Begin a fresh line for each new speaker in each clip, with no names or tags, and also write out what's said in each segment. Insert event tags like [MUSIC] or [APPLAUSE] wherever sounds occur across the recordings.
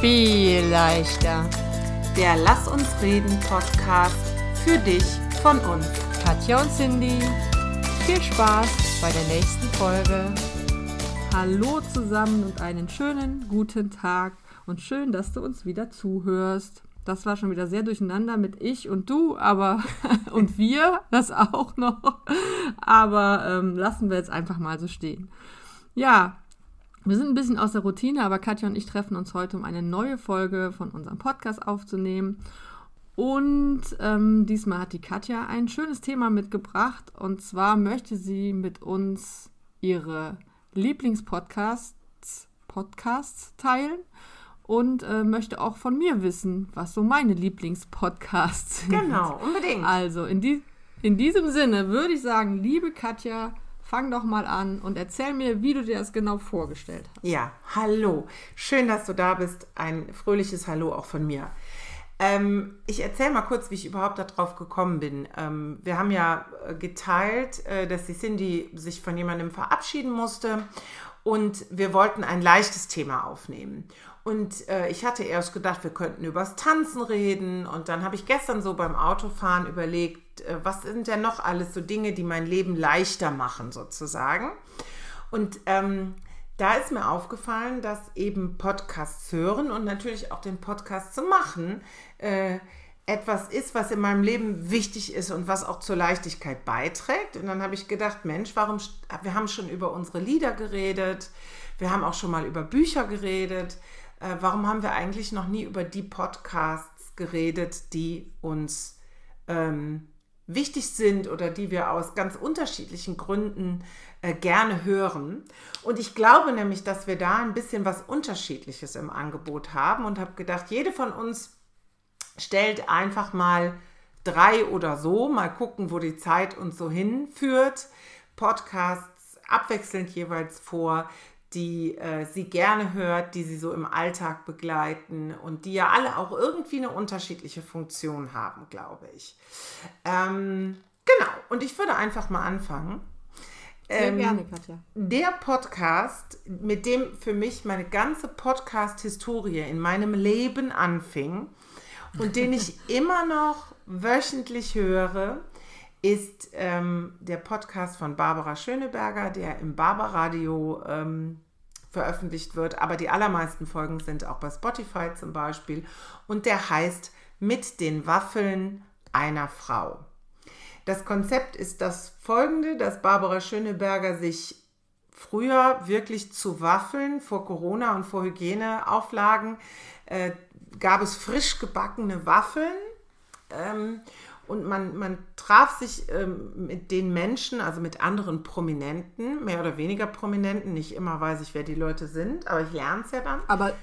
viel leichter.
Der Lass uns reden Podcast für dich von uns.
Katja und Cindy, viel Spaß bei der nächsten Folge. Hallo zusammen und einen schönen guten Tag und schön, dass du uns wieder zuhörst. Das war schon wieder sehr durcheinander mit ich und du, aber [LAUGHS] und wir, das auch noch. Aber ähm, lassen wir jetzt einfach mal so stehen. Ja, wir sind ein bisschen aus der Routine, aber Katja und ich treffen uns heute, um eine neue Folge von unserem Podcast aufzunehmen. Und ähm, diesmal hat die Katja ein schönes Thema mitgebracht. Und zwar möchte sie mit uns ihre Lieblingspodcasts Podcasts teilen und äh, möchte auch von mir wissen, was so meine Lieblingspodcasts sind.
Genau, unbedingt.
Also in, die, in diesem Sinne würde ich sagen, liebe Katja, fang doch mal an und erzähl mir, wie du dir das genau vorgestellt hast.
Ja, hallo. Schön, dass du da bist. Ein fröhliches Hallo auch von mir. Ähm, ich erzähle mal kurz, wie ich überhaupt darauf gekommen bin. Ähm, wir haben ja äh, geteilt, äh, dass die Cindy sich von jemandem verabschieden musste und wir wollten ein leichtes Thema aufnehmen. Und äh, ich hatte erst gedacht, wir könnten übers Tanzen reden. Und dann habe ich gestern so beim Autofahren überlegt, äh, was sind denn noch alles so Dinge, die mein Leben leichter machen, sozusagen. Und ähm, da ist mir aufgefallen, dass eben Podcasts hören und natürlich auch den Podcast zu machen äh, etwas ist, was in meinem Leben wichtig ist und was auch zur Leichtigkeit beiträgt. Und dann habe ich gedacht, Mensch, warum, wir haben schon über unsere Lieder geredet, wir haben auch schon mal über Bücher geredet äh, warum haben wir eigentlich noch nie über die Podcasts geredet, die uns ähm, wichtig sind oder die wir aus ganz unterschiedlichen Gründen äh, gerne hören. Und ich glaube nämlich, dass wir da ein bisschen was Unterschiedliches im Angebot haben und habe gedacht, jede von uns stellt einfach mal drei oder so, mal gucken, wo die Zeit uns so hinführt, Podcasts abwechselnd jeweils vor, die äh, sie gerne hört, die sie so im Alltag begleiten und die ja alle auch irgendwie eine unterschiedliche Funktion haben, glaube ich. Ähm, genau, und ich würde einfach mal anfangen.
Sehr ähm, gerne, Katja.
Der Podcast, mit dem für mich meine ganze Podcast-Historie in meinem Leben anfing und den ich [LAUGHS] immer noch wöchentlich höre, ist ähm, der Podcast von Barbara Schöneberger, der im Barbaradio ähm, veröffentlicht wird. Aber die allermeisten Folgen sind auch bei Spotify zum Beispiel. Und der heißt Mit den Waffeln einer Frau. Das Konzept ist das folgende, dass Barbara Schöneberger sich früher wirklich zu Waffeln vor Corona und vor Hygieneauflagen äh, gab es frisch gebackene Waffeln. Ähm, und man, man traf sich ähm, mit den Menschen, also mit anderen Prominenten, mehr oder weniger Prominenten. Nicht immer weiß ich, wer die Leute sind, aber ich lerne es ja dann.
Aber,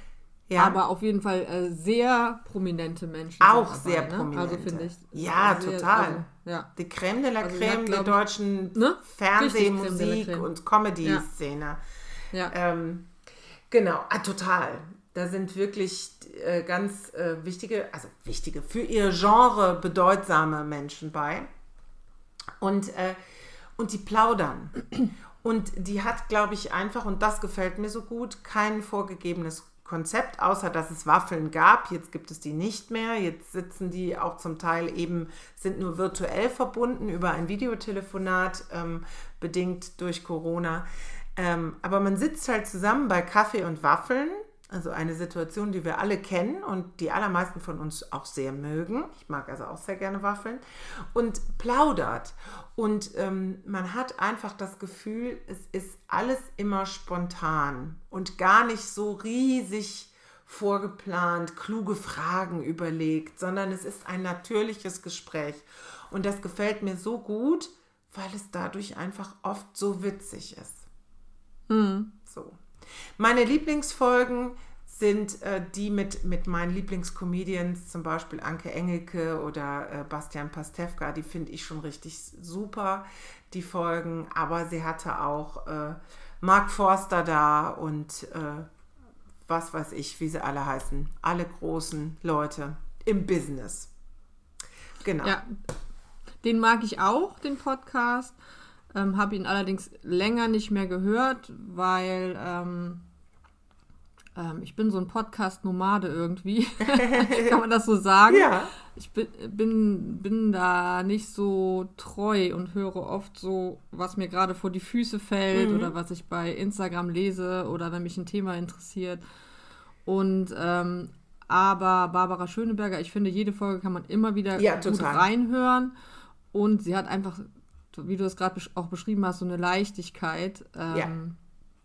ja. aber auf jeden Fall äh, sehr prominente Menschen.
Auch dabei, sehr ne? prominente.
Also finde ich.
Ja, sehr, total. Also, ja. Die Creme de la also Creme der deutschen ne? Fernseh-, Musik- und Comedy-Szene. Ja. ja. Ähm, genau, ah, total. Da sind wirklich äh, ganz äh, wichtige, also wichtige, für ihr Genre bedeutsame Menschen bei. Und, äh, und die plaudern. Und die hat, glaube ich, einfach, und das gefällt mir so gut, kein vorgegebenes Konzept, außer dass es Waffeln gab. Jetzt gibt es die nicht mehr. Jetzt sitzen die auch zum Teil eben, sind nur virtuell verbunden über ein Videotelefonat, ähm, bedingt durch Corona. Ähm, aber man sitzt halt zusammen bei Kaffee und Waffeln also eine Situation, die wir alle kennen und die allermeisten von uns auch sehr mögen. Ich mag also auch sehr gerne Waffeln. Und plaudert. Und ähm, man hat einfach das Gefühl, es ist alles immer spontan und gar nicht so riesig vorgeplant, kluge Fragen überlegt, sondern es ist ein natürliches Gespräch. Und das gefällt mir so gut, weil es dadurch einfach oft so witzig ist. Mhm. Meine Lieblingsfolgen sind äh, die mit, mit meinen Lieblingscomedians, zum Beispiel Anke Engelke oder äh, Bastian Pastewka, die finde ich schon richtig super, die Folgen. Aber sie hatte auch äh, Mark Forster da und äh, was weiß ich, wie sie alle heißen. Alle großen Leute im Business.
Genau. Ja, den mag ich auch, den Podcast. Ähm, Habe ihn allerdings länger nicht mehr gehört, weil ähm, ähm, ich bin so ein Podcast-Nomade irgendwie. [LAUGHS] Kann man das so sagen? Ja. Ich bin, bin, bin da nicht so treu und höre oft so, was mir gerade vor die Füße fällt mhm. oder was ich bei Instagram lese oder wenn mich ein Thema interessiert. Und ähm, aber Barbara Schöneberger, ich finde, jede Folge kann man immer wieder ja, gut reinhören. Und sie hat einfach, wie du es gerade auch beschrieben hast, so eine Leichtigkeit. Ähm, ja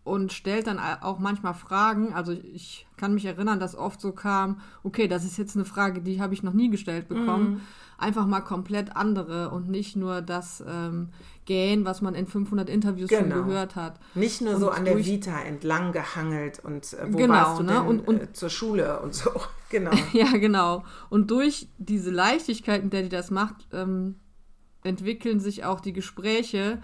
und stellt dann auch manchmal Fragen. Also ich kann mich erinnern, dass oft so kam, okay, das ist jetzt eine Frage, die habe ich noch nie gestellt bekommen. Mhm. Einfach mal komplett andere und nicht nur das ähm, Gähn, was man in 500 Interviews genau. schon gehört hat.
Nicht nur und so an der Vita entlang gehangelt und äh, wo genau, warst du ne? denn, und, und, äh, zur Schule und so. [LAUGHS] Genau. [LAUGHS]
ja, genau. Und durch diese Leichtigkeit, in der die das macht, ähm, entwickeln sich auch die Gespräche,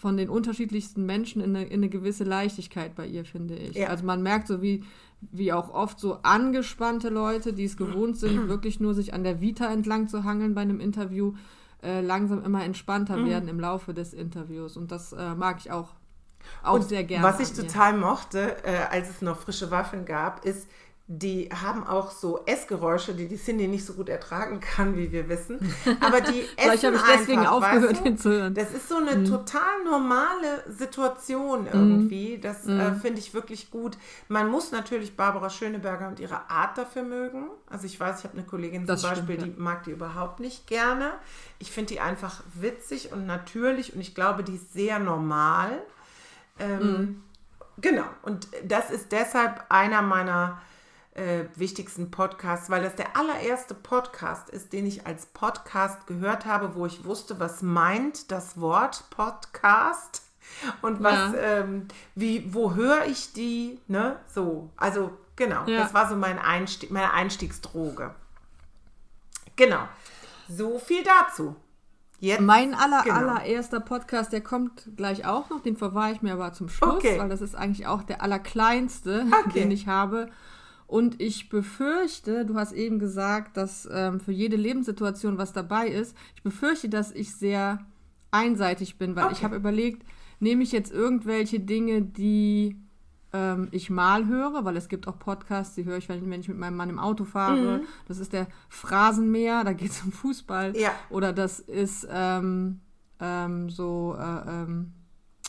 von den unterschiedlichsten Menschen in eine, in eine gewisse Leichtigkeit bei ihr, finde ich. Ja. Also man merkt so, wie, wie auch oft so angespannte Leute, die es gewohnt sind, [CLEARS THROAT] wirklich nur sich an der Vita entlang zu hangeln bei einem Interview, äh, langsam immer entspannter mhm. werden im Laufe des Interviews. Und das äh, mag ich auch, auch Und sehr gerne.
Was ich total mochte, äh, als es noch frische Waffeln gab, ist, die haben auch so Essgeräusche, die die Cindy nicht so gut ertragen kann, wie wir wissen. Aber die [LAUGHS] essen habe ich deswegen einfach, aufgehört, weißt du? hinzuhören. Das ist so eine mhm. total normale Situation irgendwie. Mhm. Das äh, mhm. äh, finde ich wirklich gut. Man muss natürlich Barbara Schöneberger und ihre Art dafür mögen. Also ich weiß, ich habe eine Kollegin das zum Beispiel, stimmt, ja. die mag die überhaupt nicht gerne. Ich finde die einfach witzig und natürlich und ich glaube, die ist sehr normal. Ähm, mhm. Genau. Und das ist deshalb einer meiner äh, wichtigsten Podcasts, weil das der allererste Podcast ist, den ich als Podcast gehört habe, wo ich wusste, was meint das Wort Podcast und was, ja. ähm, wie, wo höre ich die, ne? So, also genau, ja. das war so mein Einstieg, meine Einstiegsdroge. Genau. So viel dazu.
Jetzt, mein aller, genau. allererster Podcast, der kommt gleich auch noch, den verwahre ich mir aber zum Schluss, okay. weil das ist eigentlich auch der allerkleinste, okay. den ich habe. Und ich befürchte, du hast eben gesagt, dass ähm, für jede Lebenssituation was dabei ist. Ich befürchte, dass ich sehr einseitig bin, weil okay. ich habe überlegt, nehme ich jetzt irgendwelche Dinge, die ähm, ich mal höre, weil es gibt auch Podcasts, die höre ich, wenn, ich mit meinem Mann im Auto fahre. Mhm. Das ist der Phrasenmäher, da geht es um Fußball. Ja. Oder das ist ähm, ähm so, äh, ähm,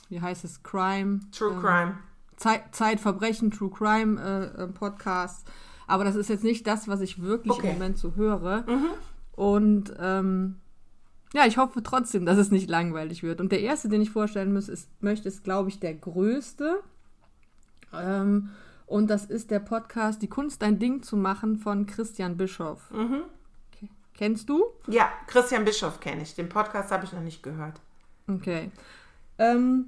wie heißt es, Crime.
True ähm, Crime
Zeit, Zeitverbrechen, True Crime äh, äh, Podcasts. Aber das ist jetzt nicht das, was ich wirklich okay. im Moment so höre. Mhm. Und ähm, ja, ich hoffe trotzdem, dass es nicht langweilig wird. Und der erste, den ich vorstellen muss, ist, möchte, ist, glaube ich, der größte. Ähm, und das ist der Podcast Die Kunst, ein Ding zu machen von Christian Bischoff. Mhm. Okay. Kennst du?
Ja, Christian Bischoff kenne ich. Den Podcast habe ich noch nicht gehört.
Okay. Ähm,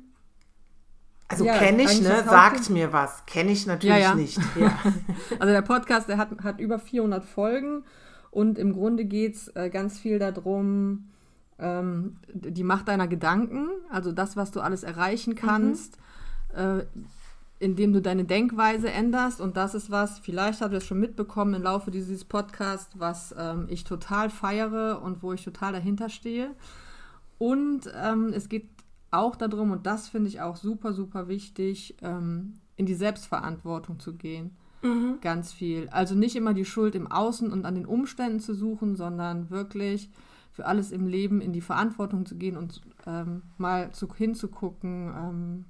also ja, kenne ich, ne? Sagt mir was. Kenne ich natürlich ja, ja. nicht. [LAUGHS]
also der Podcast, der hat, hat über 400 Folgen und im Grunde geht es äh, ganz viel darum, ähm, die Macht deiner Gedanken, also das, was du alles erreichen mhm. kannst, mhm. äh, indem du deine Denkweise änderst. Und das ist was, vielleicht habt ihr es schon mitbekommen im Laufe dieses Podcasts, was ähm, ich total feiere und wo ich total dahinter stehe. Und ähm, es geht auch darum, und das finde ich auch super, super wichtig, ähm, in die Selbstverantwortung zu gehen. Mhm. Ganz viel. Also nicht immer die Schuld im Außen und an den Umständen zu suchen, sondern wirklich für alles im Leben in die Verantwortung zu gehen und ähm, mal zu, hinzugucken, ähm,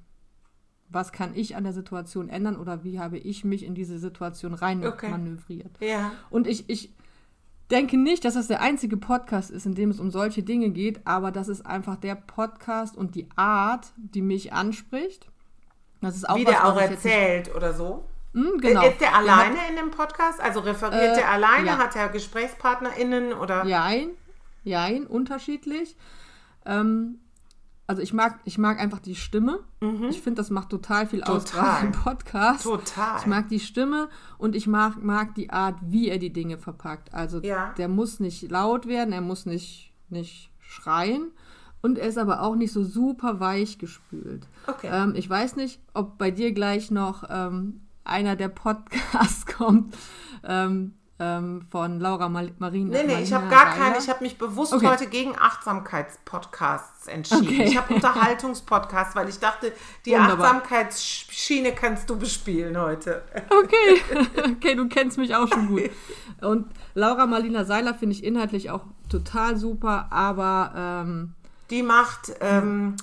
was kann ich an der Situation ändern oder wie habe ich mich in diese Situation rein okay. manövriert. Ja. Und ich, ich denke nicht, dass das der einzige Podcast ist, in dem es um solche Dinge geht, aber das ist einfach der Podcast und die Art, die mich anspricht.
Das ist auch Wie was, der auch erzählt oder so. Hm, genau. Ist der alleine hat, in dem Podcast? Also referiert äh, der alleine? Ja. Hat er GesprächspartnerInnen oder?
Jein, jein, unterschiedlich. Ähm, also ich mag, ich mag einfach die Stimme. Mhm. Ich finde, das macht total viel total. aus gerade im Podcast. Total. Ich mag die Stimme und ich mag, mag die Art, wie er die Dinge verpackt. Also ja. der muss nicht laut werden, er muss nicht, nicht schreien. Und er ist aber auch nicht so super weich gespült. Okay. Ähm, ich weiß nicht, ob bei dir gleich noch ähm, einer der Podcasts [LAUGHS] kommt, ähm, ähm, von Laura Mar Marina.
Nee, nee, ich habe gar keine. Ich habe mich bewusst okay. heute gegen Achtsamkeitspodcasts entschieden. Okay. Ich habe Unterhaltungspodcasts, weil ich dachte, die Wunderbar. Achtsamkeitsschiene kannst du bespielen heute.
Okay, [LAUGHS] okay, du kennst mich auch schon gut. Und Laura Marlina Seiler finde ich inhaltlich auch total super, aber ähm,
die macht ähm,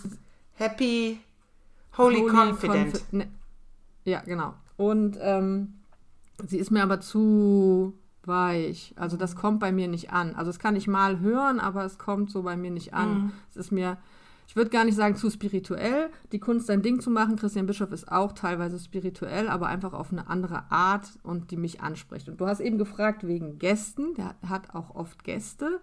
Happy Holy, Holy Confident. Confi ne,
ja, genau. Und ähm, sie ist mir aber zu weich. Also das kommt bei mir nicht an. Also das kann ich mal hören, aber es kommt so bei mir nicht an. Mhm. Es ist mir, ich würde gar nicht sagen zu spirituell, die Kunst sein Ding zu machen. Christian Bischof ist auch teilweise spirituell, aber einfach auf eine andere Art und die mich anspricht. Und du hast eben gefragt wegen Gästen. Der hat auch oft Gäste.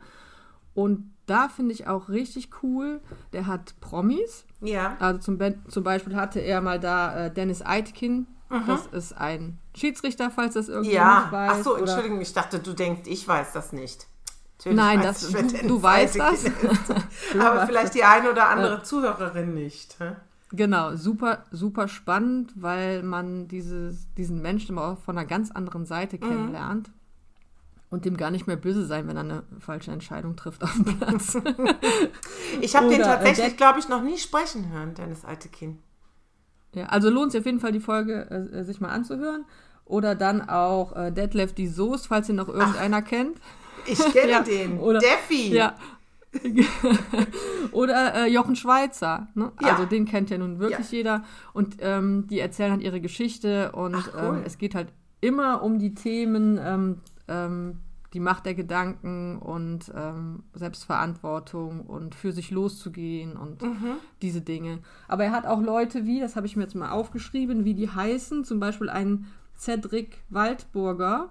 Und da finde ich auch richtig cool, der hat Promis.
Ja.
Also zum, zum Beispiel hatte er mal da äh, Dennis Eitkin Mhm. Das ist ein Schiedsrichter, falls das irgendjemand ja. weiß.
Ach so, Entschuldigung, ich dachte, du denkst, ich weiß das nicht.
Natürlich Nein, das, du, [LAUGHS] du weißt das.
Aber vielleicht die eine oder andere ja. Zuhörerin nicht. Hä?
Genau, super, super spannend, weil man dieses, diesen Menschen immer auch von einer ganz anderen Seite mhm. kennenlernt und dem gar nicht mehr böse sein, wenn er eine falsche Entscheidung trifft auf dem Platz. [LAUGHS]
ich habe den äh, tatsächlich, glaube ich, noch nie sprechen hören, Dennis Altekin.
Ja, also lohnt sich auf jeden Fall, die Folge äh, sich mal anzuhören. Oder dann auch äh, Detlef die Soße, falls ihn noch irgendeiner Ach, kennt.
Ich kenne [LAUGHS] ja, den. Oder, Deffi.
Ja. [LAUGHS] oder äh, Jochen Schweizer. Ne? Ja. Also den kennt ja nun wirklich ja. jeder. Und ähm, die erzählen halt ihre Geschichte und Ach, cool. ähm, es geht halt immer um die Themen ähm, ähm die Macht der Gedanken und ähm, Selbstverantwortung und für sich loszugehen und mhm. diese Dinge. Aber er hat auch Leute wie, das habe ich mir jetzt mal aufgeschrieben, wie die heißen, zum Beispiel einen Cedric Waldburger.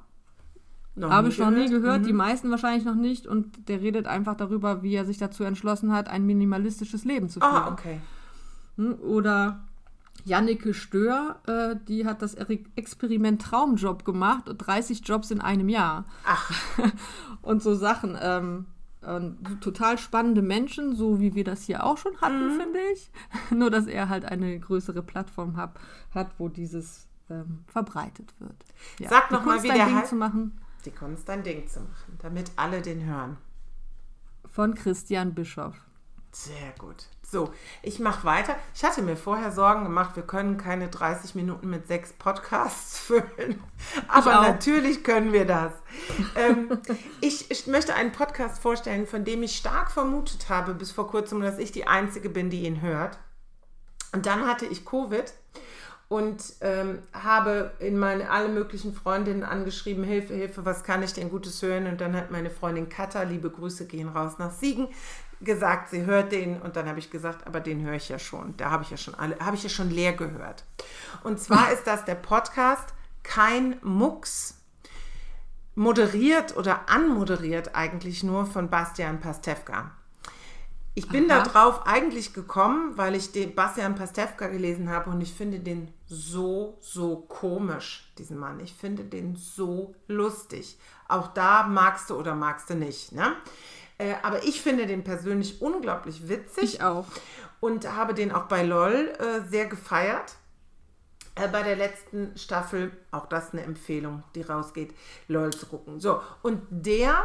Habe ich noch nie gehört, mhm. die meisten wahrscheinlich noch nicht. Und der redet einfach darüber, wie er sich dazu entschlossen hat, ein minimalistisches Leben zu ah, führen.
Ah, okay.
Hm, oder Jannike Stör, äh, die hat das Experiment Traumjob gemacht, 30 Jobs in einem Jahr.
Ach. [LAUGHS]
und so Sachen. Ähm, äh, total spannende Menschen, so wie wir das hier auch schon hatten, mhm. finde ich. [LAUGHS] Nur, dass er halt eine größere Plattform hab, hat, wo dieses ähm, verbreitet wird.
Ja. Sag nochmal, wie der Ding zu machen. Die Kunst, dein Ding zu machen, damit alle den hören.
Von Christian Bischoff.
Sehr gut. So, ich mache weiter. Ich hatte mir vorher Sorgen gemacht, wir können keine 30 Minuten mit sechs Podcasts [LAUGHS] füllen. Aber natürlich können wir das. ähm, ich, ich, möchte einen Podcast vorstellen, von dem ich stark vermutet habe bis vor kurzem, dass ich die Einzige bin, die ihn hört. Und dann hatte ich Covid und ähm, habe in meine alle möglichen Freundinnen angeschrieben, Hilfe, Hilfe, was kann ich denn Gutes hören? Und dann hat meine Freundin Katha, liebe Grüße gehen raus nach Siegen, gesagt, sie hört den und dann habe ich gesagt, aber den höre ich ja schon. Da habe ich ja schon alle, habe ich ja schon leer gehört. Und zwar [LAUGHS] ist das der Podcast Kein Mucks, moderiert oder anmoderiert eigentlich nur von Bastian Pastewka. Ich bin Aha. da drauf eigentlich gekommen, weil ich den Bastian Pastewka gelesen habe und ich finde den so, so komisch, diesen Mann. Ich finde den so lustig. Auch da magst du oder magst du nicht. Ne? Äh, aber ich finde den persönlich unglaublich witzig.
Ich auch.
Und habe den auch bei LOL äh, sehr gefeiert. Äh, bei der letzten Staffel, auch das eine Empfehlung, die rausgeht, LOL zu gucken. So, und der,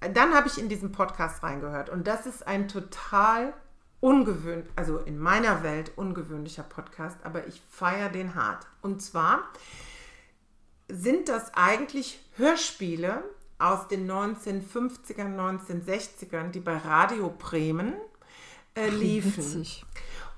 dann habe ich in diesen Podcast reingehört. Und das ist ein total ungewöhnlich, also in meiner Welt ungewöhnlicher Podcast, aber ich feiere den hart. Und zwar sind das eigentlich Hörspiele, aus den 1950ern, 1960ern, die bei Radio Bremen äh, liefen. Ach,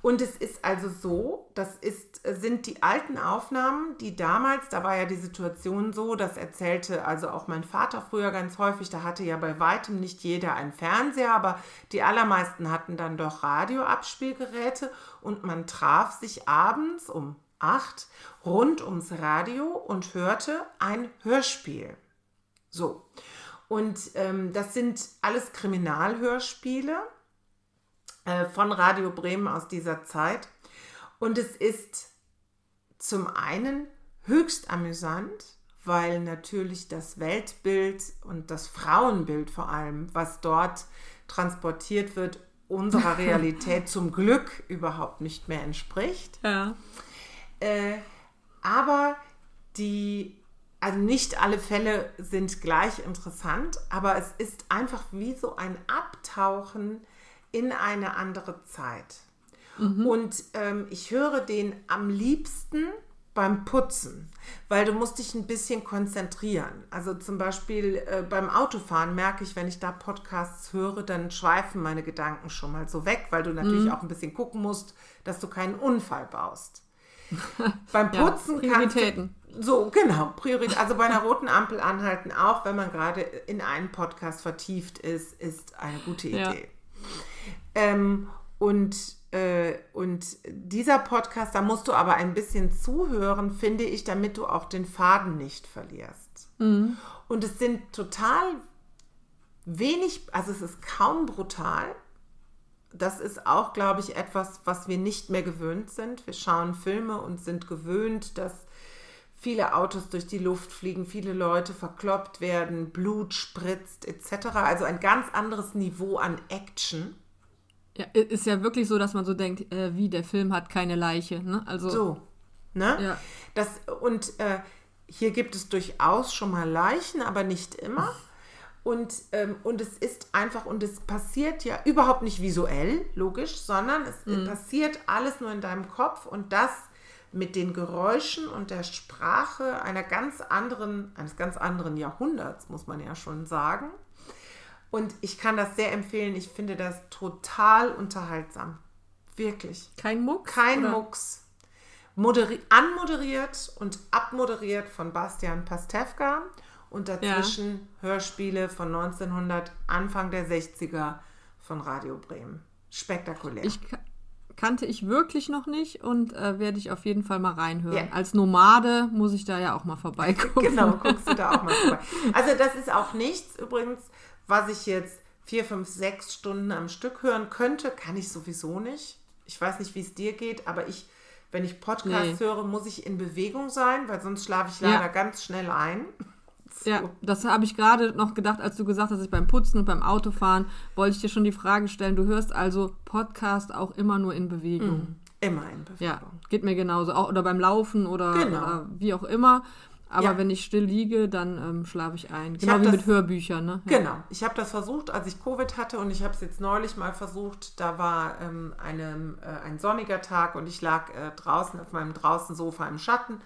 und es ist also so, das ist, sind die alten Aufnahmen, die damals, da war ja die Situation so, das erzählte also auch mein Vater früher ganz häufig, da hatte ja bei weitem nicht jeder einen Fernseher, aber die allermeisten hatten dann doch Radioabspielgeräte und man traf sich abends um acht rund ums Radio und hörte ein Hörspiel. So. Und ähm, das sind alles Kriminalhörspiele äh, von Radio Bremen aus dieser Zeit. Und es ist zum einen höchst amüsant, weil natürlich das Weltbild und das Frauenbild vor allem, was dort transportiert wird, unserer Realität [LAUGHS] zum Glück überhaupt nicht mehr entspricht.
Ja.
Äh, aber die also nicht alle Fälle sind gleich interessant, aber es ist einfach wie so ein Abtauchen in eine andere Zeit. Mhm. Und ähm, ich höre den am liebsten beim Putzen, weil du musst dich ein bisschen konzentrieren. Also zum Beispiel äh, beim Autofahren merke ich, wenn ich da Podcasts höre, dann schweifen meine Gedanken schon mal so weg, weil du natürlich mhm. auch ein bisschen gucken musst, dass du keinen Unfall baust. [LAUGHS] beim Putzen ja, Prioritäten. Kannst, so, genau, Priorität. Also bei einer roten Ampel anhalten, auch wenn man gerade in einen Podcast vertieft ist, ist eine gute Idee. Ja. Ähm, und äh, und dieser Podcast, da musst du aber ein bisschen zuhören, finde ich, damit du auch den Faden nicht verlierst. Mhm. Und es sind total wenig, also es ist kaum brutal. Das ist auch, glaube ich, etwas, was wir nicht mehr gewöhnt sind. Wir schauen Filme und sind gewöhnt, dass viele Autos durch die Luft fliegen, viele Leute verkloppt werden, Blut spritzt etc. Also ein ganz anderes Niveau an Action.
Ja, ist ja wirklich so, dass man so denkt, äh, wie der Film hat keine Leiche. Ne? Also,
so. Ne? Ja. Das, und äh, hier gibt es durchaus schon mal Leichen, aber nicht immer. Und, ähm, und es ist einfach, und es passiert ja überhaupt nicht visuell, logisch, sondern es mhm. passiert alles nur in deinem Kopf und das mit den Geräuschen und der Sprache einer ganz anderen, eines ganz anderen Jahrhunderts, muss man ja schon sagen. Und ich kann das sehr empfehlen. Ich finde das total unterhaltsam. Wirklich.
Kein Mucks?
Kein oder? Mucks. Moderi anmoderiert und abmoderiert von Bastian Pastewka und dazwischen ja. Hörspiele von 1900, Anfang der 60er von Radio Bremen. Spektakulär.
Ich kannte ich wirklich noch nicht und äh, werde ich auf jeden Fall mal reinhören. Ja. Als Nomade muss ich da ja auch mal vorbeigucken.
genau, guckst du da auch mal vorbei. [LAUGHS] Also das ist auch nichts übrigens, was ich jetzt vier, fünf, sechs Stunden am Stück hören könnte, kann ich sowieso nicht. Ich weiß nicht, wie es dir geht, aber ich, wenn ich Podcasts nee. höre, muss ich in Bewegung sein, weil sonst schlafe ich leider ja. ganz schnell ein.
Ja, das habe ich gerade noch gedacht, als du gesagt hast, dass ich beim Putzen und beim Autofahren wollte ich dir schon die Frage stellen. Du hörst also Podcast auch immer nur in Bewegung. Mhm.
Immer in Bewegung.
Ja, geht mir genauso. Auch, oder beim Laufen oder, genau. oder wie auch immer. Aber ja. wenn ich still liege, dann ähm, schlafe ich ein. Genau ich wie das, mit Hörbüchern. Ne?
Ja. Genau. Ich habe das versucht, als ich Covid hatte und ich habe es jetzt neulich mal versucht. Da war ähm, eine, äh, ein sonniger Tag und ich lag äh, draußen auf meinem draußen Sofa im Schatten.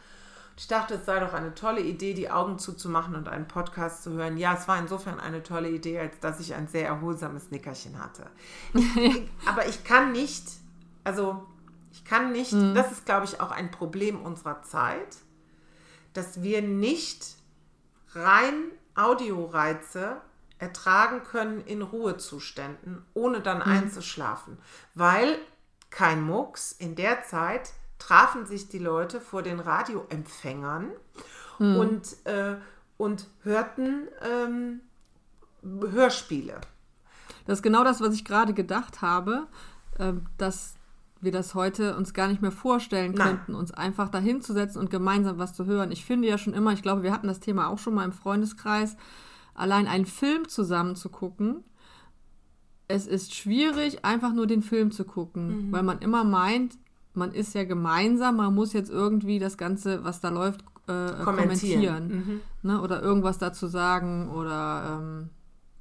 Ich dachte, es sei doch eine tolle Idee, die Augen zuzumachen und einen Podcast zu hören. Ja, es war insofern eine tolle Idee, als dass ich ein sehr erholsames Nickerchen hatte. [LAUGHS] Aber ich kann nicht, also ich kann nicht, mhm. das ist, glaube ich, auch ein Problem unserer Zeit dass wir nicht rein Audioreize ertragen können in Ruhezuständen, ohne dann mhm. einzuschlafen. Weil kein Mucks, in der Zeit trafen sich die Leute vor den Radioempfängern mhm. und, äh, und hörten ähm, Hörspiele.
Das ist genau das, was ich gerade gedacht habe, äh, dass wir das heute uns gar nicht mehr vorstellen könnten, Nein. uns einfach dahin zu setzen und gemeinsam was zu hören. Ich finde ja schon immer, ich glaube, wir hatten das Thema auch schon mal im Freundeskreis, allein einen Film zusammen zu gucken. Es ist schwierig, einfach nur den Film zu gucken, mhm. weil man immer meint, man ist ja gemeinsam, man muss jetzt irgendwie das Ganze, was da läuft, äh, kommentieren. kommentieren mhm. ne? Oder irgendwas dazu sagen oder ähm,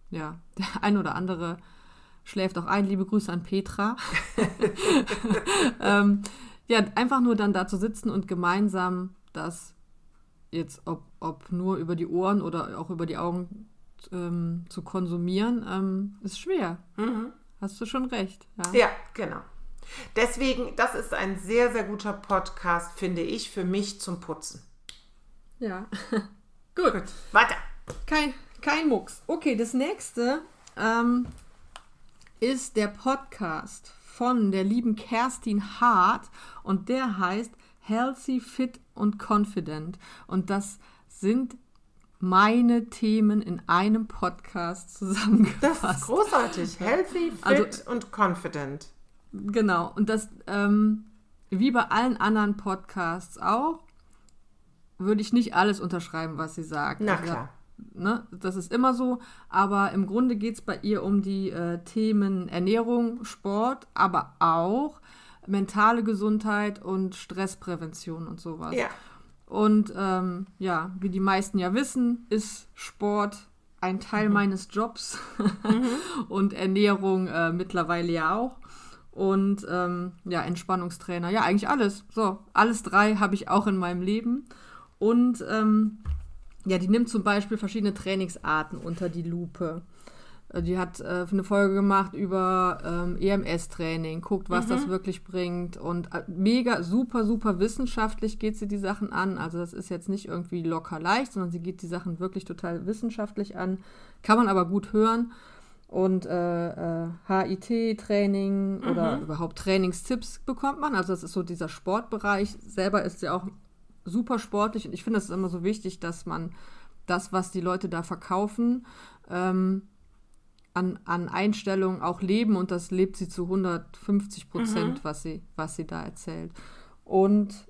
ja, [LAUGHS] der ein oder andere schläft auch ein. Liebe Grüße an Petra. [LAUGHS] [LAUGHS] ähm, ja, einfach nur dann da zu sitzen und gemeinsam das jetzt, ob, ob nur über die Ohren oder auch über die Augen ähm, zu konsumieren, ähm, ist schwer. Mhm. Hast du schon recht.
Ja. ja, genau. Deswegen, das ist ein sehr, sehr guter Podcast, finde ich, für mich zum Putzen.
Ja. [LAUGHS] Gut. Gut. Weiter. Kein, kein Mucks. Okay, das nächste ähm, ist der Podcast von der lieben Kerstin Hart und der heißt Healthy, Fit und Confident. Und das sind meine Themen in einem Podcast zusammengefasst.
Das ist großartig. Healthy, Fit also, und Confident.
Genau. Und das, ähm, wie bei allen anderen Podcasts auch, würde ich nicht alles unterschreiben, was sie sagt.
Na also, klar
ne, das ist immer so, aber im Grunde geht es bei ihr um die äh, Themen Ernährung, Sport, aber auch mentale Gesundheit und Stressprävention und sowas. Ja. Und ähm, ja, wie die meisten ja wissen, ist Sport ein Teil mhm. meines Jobs mhm. [LAUGHS] und Ernährung äh, mittlerweile ja auch. Und ähm, ja, Entspannungstrainer, ja, eigentlich alles. So, alles drei habe ich auch in meinem Leben. Und ähm, ja, die nimmt zum Beispiel verschiedene Trainingsarten unter die Lupe. Äh, die hat äh, eine Folge gemacht über ähm, EMS-Training, guckt, was mhm. das wirklich bringt. Und äh, mega, super, super wissenschaftlich geht sie die Sachen an. Also das ist jetzt nicht irgendwie locker leicht, sondern sie geht die Sachen wirklich total wissenschaftlich an. Kann man aber gut hören. Und äh, äh, HIT-Training mhm. oder überhaupt Trainingstipps bekommt man. Also das ist so dieser Sportbereich. Selber ist sie auch super sportlich. Und ich finde, es ist immer so wichtig, dass man das, was die Leute da verkaufen, ähm, an, an Einstellungen auch leben und das lebt sie zu 150 Prozent, mhm. was, sie, was sie da erzählt. Und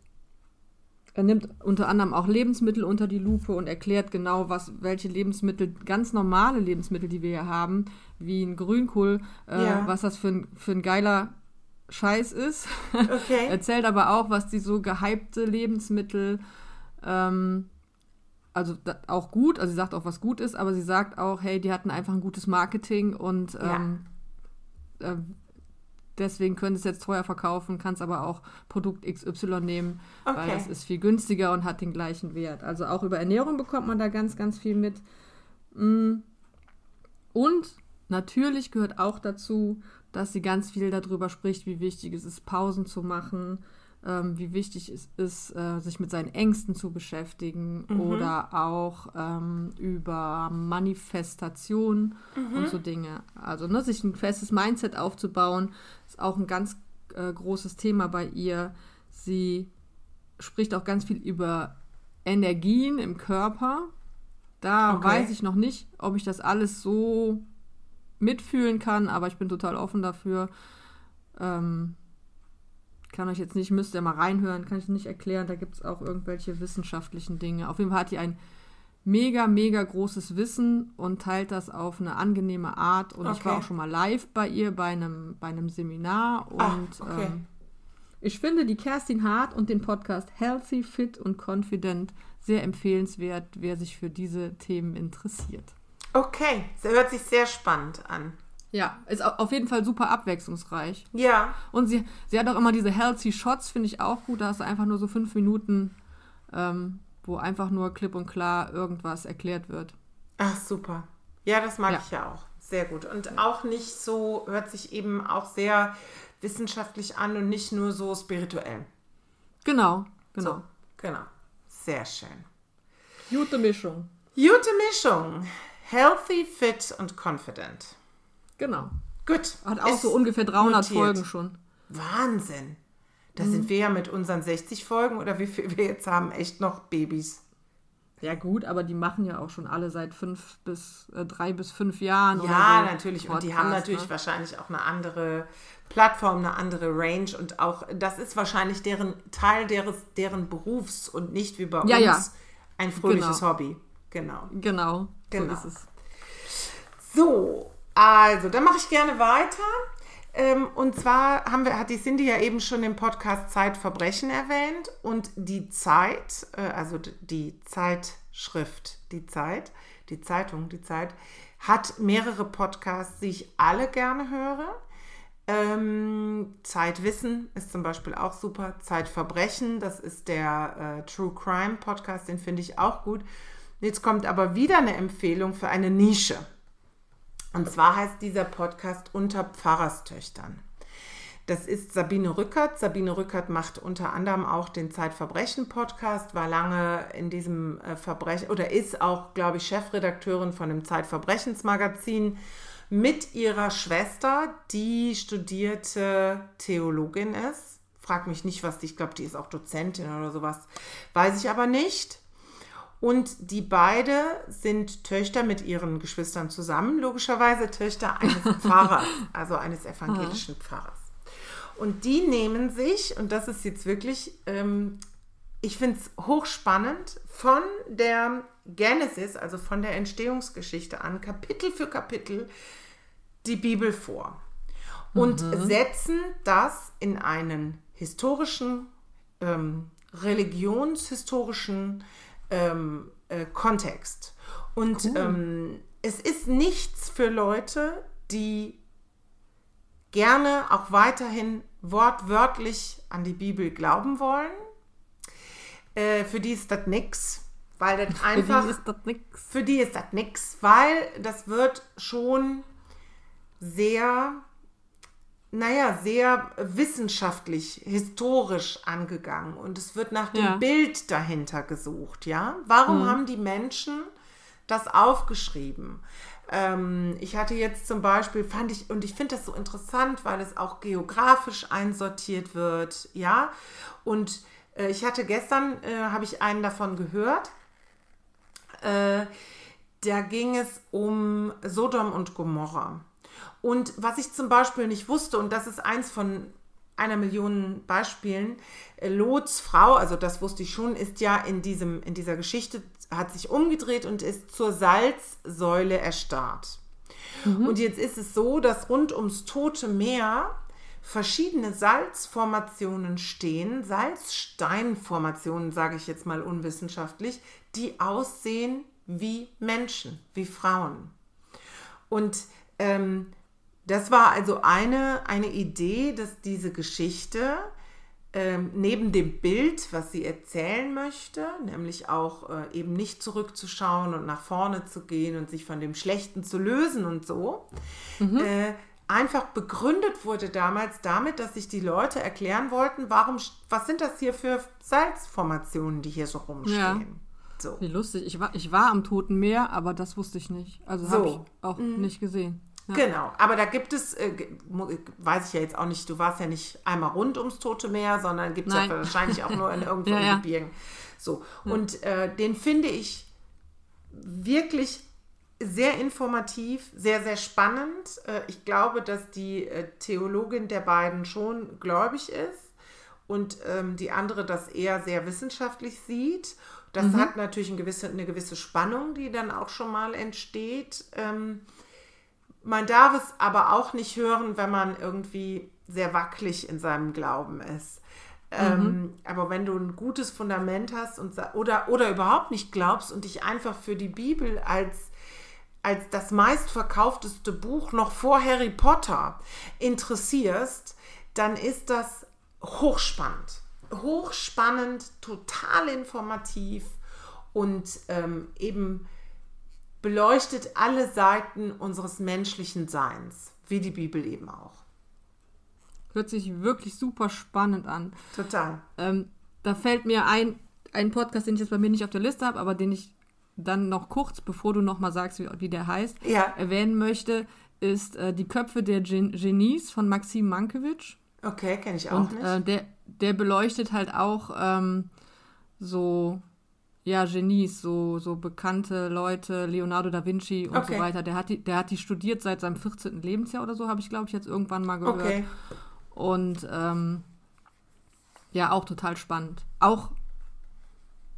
er nimmt unter anderem auch Lebensmittel unter die Lupe und erklärt genau, was, welche Lebensmittel, ganz normale Lebensmittel, die wir hier haben, wie ein Grünkohl, äh, ja. was das für ein, für ein geiler Scheiß ist. [LAUGHS] Okay. Erzählt aber auch, was die so gehypte Lebensmittel ähm, also auch gut, also sie sagt auch, was gut ist, aber sie sagt auch, hey, die hatten einfach ein gutes Marketing und ähm, ja. äh, deswegen können sie es jetzt teuer verkaufen, kannst aber auch Produkt XY nehmen, okay. weil das ist viel günstiger und hat den gleichen Wert. Also auch über Ernährung bekommt man da ganz, ganz viel mit. Mm. Und natürlich gehört auch dazu, dass sie ganz viel darüber spricht, wie wichtig es ist, Pausen zu machen, ähm, wie wichtig es ist, äh, sich mit seinen Ängsten zu beschäftigen mhm. oder auch ähm, über Manifestation mhm. und so Dinge. Also ne, sich ein festes Mindset aufzubauen, ist auch ein ganz äh, großes Thema bei ihr. Sie spricht auch ganz viel über Energien im Körper. Da okay. weiß ich noch nicht, ob ich das alles so mitfühlen kann, aber ich bin total offen dafür. Ähm, kann euch jetzt nicht, müsst ihr mal reinhören, kann ich nicht erklären. Da gibt es auch irgendwelche wissenschaftlichen Dinge. Auf jeden Fall hat die ein mega, mega großes Wissen und teilt das auf eine angenehme Art. Und okay. ich war auch schon mal live bei ihr bei einem, bei einem Seminar. Und Ach, okay. ähm, ich finde die Kerstin Hart und den Podcast Healthy, Fit und Confident sehr empfehlenswert, wer sich für diese Themen interessiert.
Okay, das hört sich sehr spannend an.
Ja, ist auf jeden Fall super abwechslungsreich.
Ja.
Und sie, sie hat auch immer diese Healthy Shots, finde ich auch gut. Da hast du einfach nur so fünf Minuten, ähm, wo einfach nur klipp und klar irgendwas erklärt wird.
Ach, super. Ja, das mag ja. ich ja auch. Sehr gut. Und ja. auch nicht so, hört sich eben auch sehr wissenschaftlich an und nicht nur so spirituell.
Genau, genau.
So, genau. Sehr schön.
Gute Mischung.
Gute Mischung. Healthy, fit und confident.
Genau.
Gut.
Hat auch so ungefähr 300 notiert. Folgen schon.
Wahnsinn. Da mhm. sind wir ja mit unseren 60 Folgen oder wie viel wir jetzt haben, echt noch Babys.
Ja gut, aber die machen ja auch schon alle seit fünf bis äh, drei bis fünf Jahren.
Ja, so natürlich. Podcast, und die haben natürlich ne? wahrscheinlich auch eine andere Plattform, eine andere Range und auch das ist wahrscheinlich deren Teil deres, deren Berufs und nicht wie bei ja, uns ja. ein fröhliches genau. Hobby. Genau.
Genau. Genau. So ist es.
So, also, dann mache ich gerne weiter. Ähm, und zwar haben wir, hat die Cindy ja eben schon im Podcast Zeitverbrechen erwähnt und die Zeit, äh, also die Zeitschrift, die Zeit, die Zeitung, die Zeit, hat mehrere Podcasts, die ich alle gerne höre. Ähm, Zeitwissen ist zum Beispiel auch super. Zeitverbrechen, das ist der äh, True Crime Podcast, den finde ich auch gut. Jetzt kommt aber wieder eine Empfehlung für eine Nische. Und zwar heißt dieser Podcast Unter Pfarrerstöchtern. Das ist Sabine Rückert. Sabine Rückert macht unter anderem auch den Zeitverbrechen-Podcast, war lange in diesem äh, Verbrechen oder ist auch, glaube ich, Chefredakteurin von dem Zeitverbrechensmagazin mit ihrer Schwester, die studierte Theologin ist. Frag mich nicht, was die, ich glaube, die ist auch Dozentin oder sowas. Weiß ich aber nicht. Und die beide sind Töchter mit ihren Geschwistern zusammen, logischerweise Töchter eines [LAUGHS] Pfarrers, also eines evangelischen Pfarrers. Und die nehmen sich, und das ist jetzt wirklich, ähm, ich finde es hochspannend, von der Genesis, also von der Entstehungsgeschichte an, Kapitel für Kapitel, die Bibel vor. Und mhm. setzen das in einen historischen ähm, religionshistorischen ähm, äh, Kontext. Und cool. ähm, es ist nichts für Leute, die gerne auch weiterhin wortwörtlich an die Bibel glauben wollen. Äh, für die ist das nix. Weil das einfach. [LAUGHS] Für die ist das nix. Für die ist das nix, weil das wird schon sehr, naja, sehr wissenschaftlich, historisch angegangen. Und es wird nach dem ja. Bild dahinter gesucht, ja. Warum mhm. haben die Menschen das aufgeschrieben? Ähm, ich hatte jetzt zum Beispiel, fand ich, und ich finde das so interessant, weil es auch geografisch einsortiert wird, ja. Und äh, ich hatte gestern, äh, habe ich einen davon gehört, äh, da ging es um Sodom und Gomorra. Und was ich zum Beispiel nicht wusste, und das ist eins von einer Million Beispielen, äh, Lots Frau, also das wusste ich schon, ist ja in, diesem, in dieser Geschichte, hat sich umgedreht und ist zur Salzsäule erstarrt. Mhm. Und jetzt ist es so, dass rund ums Tote Meer verschiedene Salzformationen stehen, Salzsteinformationen, sage ich jetzt mal unwissenschaftlich, die aussehen wie Menschen, wie Frauen. Und ähm, das war also eine, eine Idee, dass diese Geschichte ähm, neben dem Bild, was sie erzählen möchte, nämlich auch äh, eben nicht zurückzuschauen und nach vorne zu gehen und sich von dem Schlechten zu lösen und so, mhm. äh, einfach begründet wurde damals damit, dass sich die Leute erklären wollten, warum, was sind das hier für Salzformationen, die hier so rumstehen. Ja.
So. Wie lustig. Ich war, ich war am Toten Meer, aber das wusste ich nicht. Also so. habe ich auch mhm. nicht gesehen.
Ja. Genau, aber da gibt es, äh, weiß ich ja jetzt auch nicht, du warst ja nicht einmal rund ums Tote Meer, sondern gibt es ja [LAUGHS] wahrscheinlich auch nur in [LAUGHS] irgendwelchen ja, ja. Gebirgen. So, und äh, den finde ich wirklich sehr informativ, sehr, sehr spannend. Äh, ich glaube, dass die äh, Theologin der beiden schon gläubig ist und ähm, die andere das eher sehr wissenschaftlich sieht. Das mhm. hat natürlich eine gewisse, eine gewisse Spannung, die dann auch schon mal entsteht. Ähm, man darf es aber auch nicht hören, wenn man irgendwie sehr wackelig in seinem Glauben ist. Ähm, mhm. Ähm, aber wenn du ein gutes Fundament hast und, oder, oder überhaupt nicht glaubst und dich einfach für die Bibel als, als das meistverkaufteste Buch noch vor Harry Potter interessierst, dann ist das hochspannend. Hochspannend, total informativ und ähm, eben beleuchtet alle Seiten unseres menschlichen Seins, wie die Bibel eben auch.
Hört sich wirklich super spannend an.
Total.
Ähm, da fällt mir ein, ein Podcast, den ich jetzt bei mir nicht auf der Liste habe, aber den ich dann noch kurz, bevor du nochmal sagst, wie, wie, der heißt, ja. erwähnen möchte, ist äh, Die Köpfe der Gen Genies von Maxim Mankiewicz.
Okay, kenne ich auch
Und, nicht. Äh, der, der beleuchtet halt auch ähm, so ja, Genies, so, so bekannte Leute, Leonardo da Vinci und okay. so weiter. Der hat, die, der hat die studiert seit seinem 14. Lebensjahr oder so, habe ich, glaube ich, jetzt irgendwann mal gehört. Okay. Und ähm, ja, auch total spannend. Auch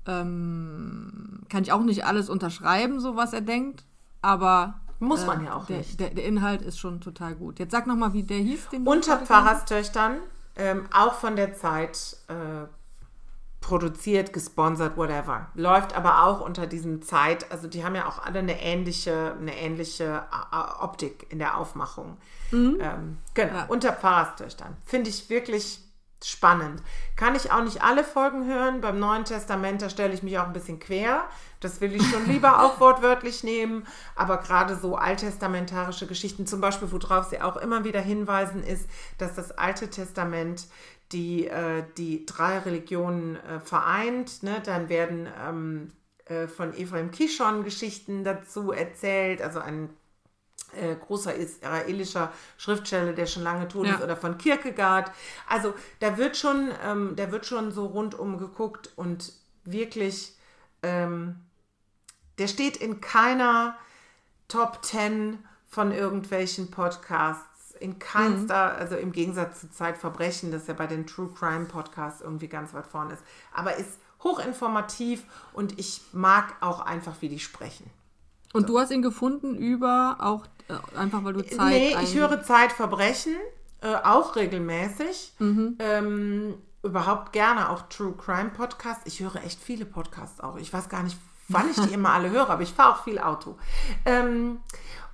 ähm, kann ich auch nicht alles unterschreiben, so was er denkt, aber
muss man äh, ja auch
der,
nicht.
Der, der, Inhalt ist schon total gut. Jetzt sag nochmal, wie der hieß. Den
Unter Pfarrerstöchtern, ähm, auch von der Zeit äh, produziert, gesponsert, whatever. Läuft aber auch unter diesem Zeit, also die haben ja auch alle eine ähnliche, eine ähnliche äh, äh, Optik in der Aufmachung. Mhm. Ähm, genau, ja. unter Pfarrerstöchtern. Finde ich wirklich spannend. Kann ich auch nicht alle Folgen hören. Beim Neuen Testament, da stelle ich mich auch ein bisschen quer. Das will ich schon lieber [LAUGHS] auch wortwörtlich nehmen. Aber gerade so alttestamentarische Geschichten, zum Beispiel, worauf sie auch immer wieder hinweisen, ist, dass das Alte Testament die äh, die drei Religionen äh, vereint. Ne? Dann werden ähm, äh, von Ephraim Kishon Geschichten dazu erzählt, also ein äh, großer israelischer Schriftsteller, der schon lange tot ja. ist, oder von Kierkegaard. Also da wird schon, ähm, da wird schon so rundum geguckt und wirklich, ähm, der steht in keiner Top Ten von irgendwelchen Podcasts in keinster, mhm. also im Gegensatz zu Zeitverbrechen, das ja bei den True Crime Podcasts irgendwie ganz weit vorne ist, aber ist hochinformativ und ich mag auch einfach, wie die sprechen.
Und so. du hast ihn gefunden über auch äh, einfach, weil du
Zeit. Nee, ich höre Zeitverbrechen äh, auch regelmäßig. Mhm. Ähm, überhaupt gerne auch True Crime Podcasts. Ich höre echt viele Podcasts auch. Ich weiß gar nicht, wann ich die [LAUGHS] immer alle höre, aber ich fahre auch viel Auto. Ähm,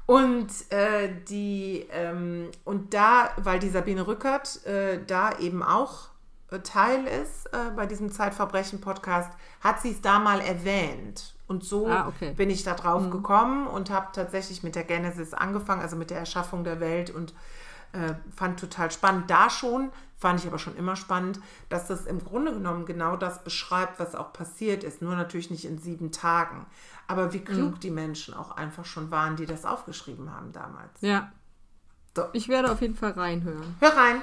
und äh, die ähm, und da, weil die Sabine Rückert äh, da eben auch äh, Teil ist äh, bei diesem Zeitverbrechen-Podcast, hat sie es da mal erwähnt. Und so ah, okay. bin ich da drauf mhm. gekommen und habe tatsächlich mit der Genesis angefangen, also mit der Erschaffung der Welt und äh, fand total spannend. Da schon, fand ich aber schon immer spannend, dass das im Grunde genommen genau das beschreibt, was auch passiert ist. Nur natürlich nicht in sieben Tagen. Aber wie klug mhm. die Menschen auch einfach schon waren, die das aufgeschrieben haben damals.
Ja. So. Ich werde auf jeden Fall reinhören.
Hör rein.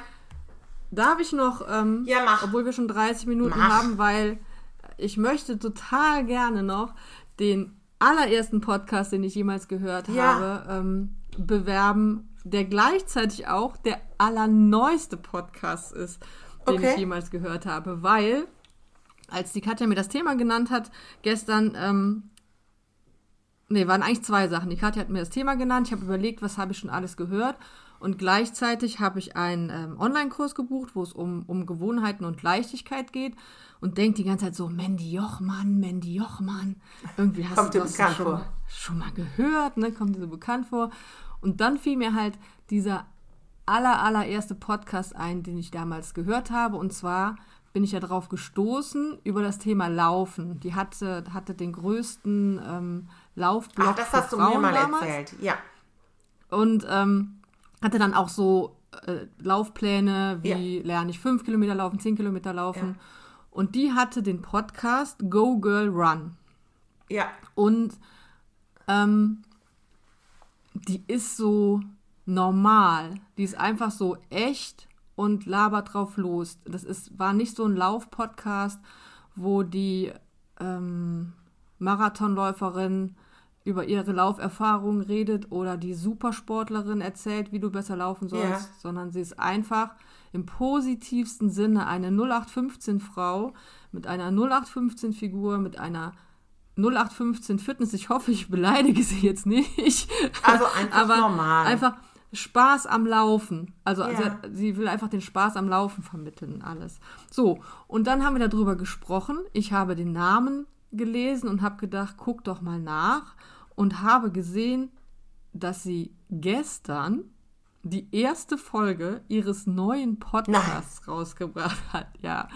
Darf ich noch, ähm,
ja, mach.
obwohl wir schon 30 Minuten mach. haben, weil ich möchte total gerne noch den allerersten Podcast, den ich jemals gehört ja. habe, ähm, bewerben, der gleichzeitig auch der allerneueste Podcast ist, den okay. ich jemals gehört habe, weil als die Katja mir das Thema genannt hat, gestern, ähm, nee, waren eigentlich zwei Sachen. Die Katja hat mir das Thema genannt, ich habe überlegt, was habe ich schon alles gehört und gleichzeitig habe ich einen ähm, Online-Kurs gebucht, wo es um, um Gewohnheiten und Leichtigkeit geht und denke die ganze Zeit so, Mandy Jochmann, Mandy Jochmann. Irgendwie hast Kommt du das schon, schon mal gehört, ne? Kommt dir so bekannt vor. Und dann fiel mir halt dieser aller, allererste Podcast ein, den ich damals gehört habe. Und zwar bin ich ja darauf gestoßen über das Thema Laufen. Die hatte, hatte den größten ähm, Laufblock. Ach,
das hast du mir mal damals. erzählt, ja.
Und ähm, hatte dann auch so äh, Laufpläne, wie ja. lerne ich fünf Kilometer laufen, zehn Kilometer laufen. Ja. Und die hatte den Podcast Go Girl Run.
Ja.
Und ähm, die ist so normal. Die ist einfach so echt und labert drauf los. Das ist, war nicht so ein Lauf-Podcast, wo die ähm, Marathonläuferin über ihre Lauferfahrung redet oder die Supersportlerin erzählt, wie du besser laufen sollst, ja. sondern sie ist einfach im positivsten Sinne eine 0815-Frau mit einer 0815-Figur, mit einer 0815 Fitness. Ich hoffe, ich beleidige sie jetzt nicht.
Also einfach aber normal.
Einfach Spaß am Laufen. Also, ja. also, sie will einfach den Spaß am Laufen vermitteln, alles. So, und dann haben wir darüber gesprochen. Ich habe den Namen gelesen und habe gedacht, guck doch mal nach und habe gesehen, dass sie gestern die erste Folge ihres neuen Podcasts Nein. rausgebracht hat. Ja.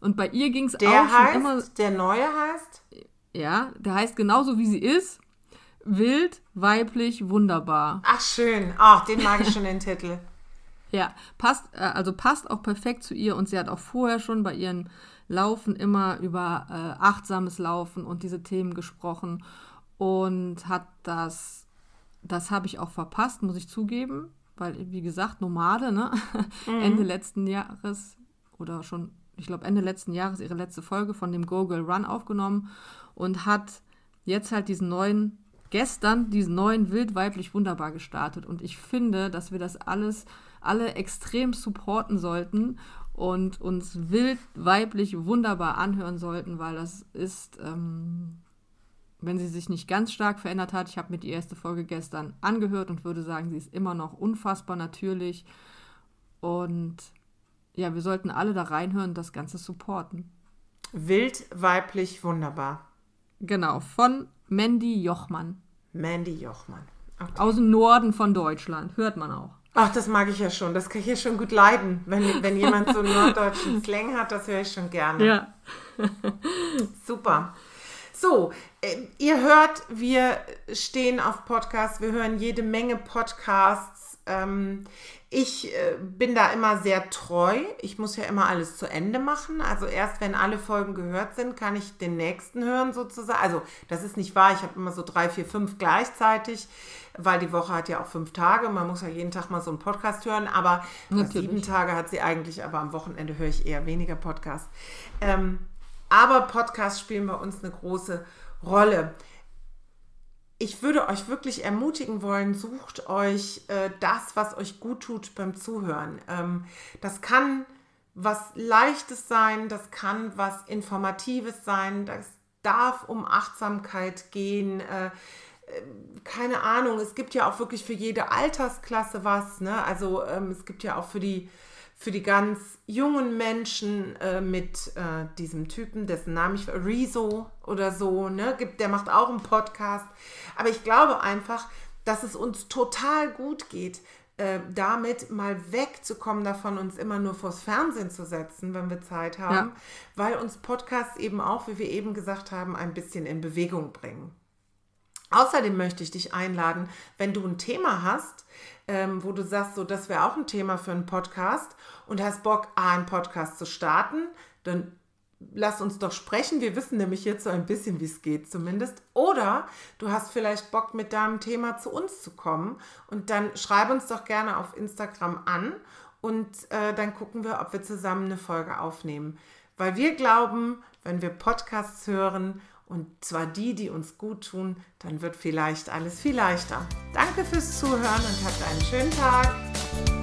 Und bei ihr ging es auch
heißt,
schon immer.
Der neue heißt?
Ja, der heißt genauso wie sie ist. Wild, weiblich, wunderbar.
Ach schön. Ach, den mag ich schon den [LAUGHS] Titel.
Ja, passt, äh, also passt auch perfekt zu ihr und sie hat auch vorher schon bei ihren Laufen immer über äh, achtsames Laufen und diese Themen gesprochen und hat das, das habe ich auch verpasst, muss ich zugeben, weil, wie gesagt, Nomade, ne? [LAUGHS] Mhm. Ende letzten Jahres oder schon, ich glaube, Ende letzten Jahres ihre letzte Folge von dem Go Girl Run aufgenommen und hat jetzt halt diesen neuen, gestern diesen neuen Wild weiblich wunderbar gestartet. Und ich finde, dass wir das alles, alle extrem supporten sollten und uns wild weiblich wunderbar anhören sollten, weil das ist, ähm, wenn sie sich nicht ganz stark verändert hat, ich habe mir die erste Folge gestern angehört und würde sagen, sie ist immer noch unfassbar natürlich. Und ja, wir sollten alle da reinhören und das Ganze supporten.
Wild, weiblich, wunderbar.
Genau, von Mandy Jochmann.
Mandy Jochmann.
Okay. Aus dem Norden von Deutschland, hört man auch.
Ach, das mag ich ja schon. Das kann ich ja schon gut leiden. Wenn, wenn jemand so einen [LAUGHS] norddeutschen Slang hat, das höre ich schon gerne.
Ja. [LAUGHS]
Super. So, äh, ihr hört, wir stehen auf Podcasts, wir hören jede Menge Podcasts. Ähm, ich äh, bin da immer sehr treu. Ich muss ja immer alles zu Ende machen. Also erst wenn alle Folgen gehört sind, kann ich den nächsten hören sozusagen. Also das ist nicht wahr. Ich habe immer so drei, vier, fünf gleichzeitig, weil die Woche hat ja auch fünf Tage. Man muss ja jeden Tag mal so einen Podcast hören. Aber sieben Tage hat sie eigentlich. Aber am Wochenende höre ich eher weniger Podcasts. Ähm, aber Podcasts spielen bei uns eine große Rolle ich würde euch wirklich ermutigen wollen, sucht euch äh, das, was euch gut tut beim Zuhören. Ähm, das kann was Leichtes sein, das kann was Informatives sein, das darf um Achtsamkeit gehen. Äh, äh, keine Ahnung, es gibt ja auch wirklich für jede Altersklasse was. Ne? Also ähm, es gibt ja auch für die für die ganz jungen Menschen äh, mit äh, diesem Typen, dessen Namen ich Rezo oder so, ne, gibt, der macht auch einen Podcast. Aber ich glaube einfach, dass es uns total gut geht, äh, damit mal wegzukommen davon, uns immer nur vors Fernsehen zu setzen, wenn wir Zeit haben, ja. weil uns Podcasts eben auch, wie wir eben gesagt haben, ein bisschen in Bewegung bringen. Außerdem möchte ich dich einladen, wenn du ein Thema hast, ähm, wo du sagst, so das wäre auch ein Thema für einen Podcast und hast Bock, einen Podcast zu starten, dann lass uns doch sprechen. Wir wissen nämlich jetzt so ein bisschen, wie es geht zumindest. Oder du hast vielleicht Bock, mit deinem Thema zu uns zu kommen und dann schreib uns doch gerne auf Instagram an und äh, dann gucken wir, ob wir zusammen eine Folge aufnehmen. Weil wir glauben, wenn wir Podcasts hören, und zwar die, die uns gut tun, dann wird vielleicht alles viel leichter. Danke fürs Zuhören und habt einen schönen Tag.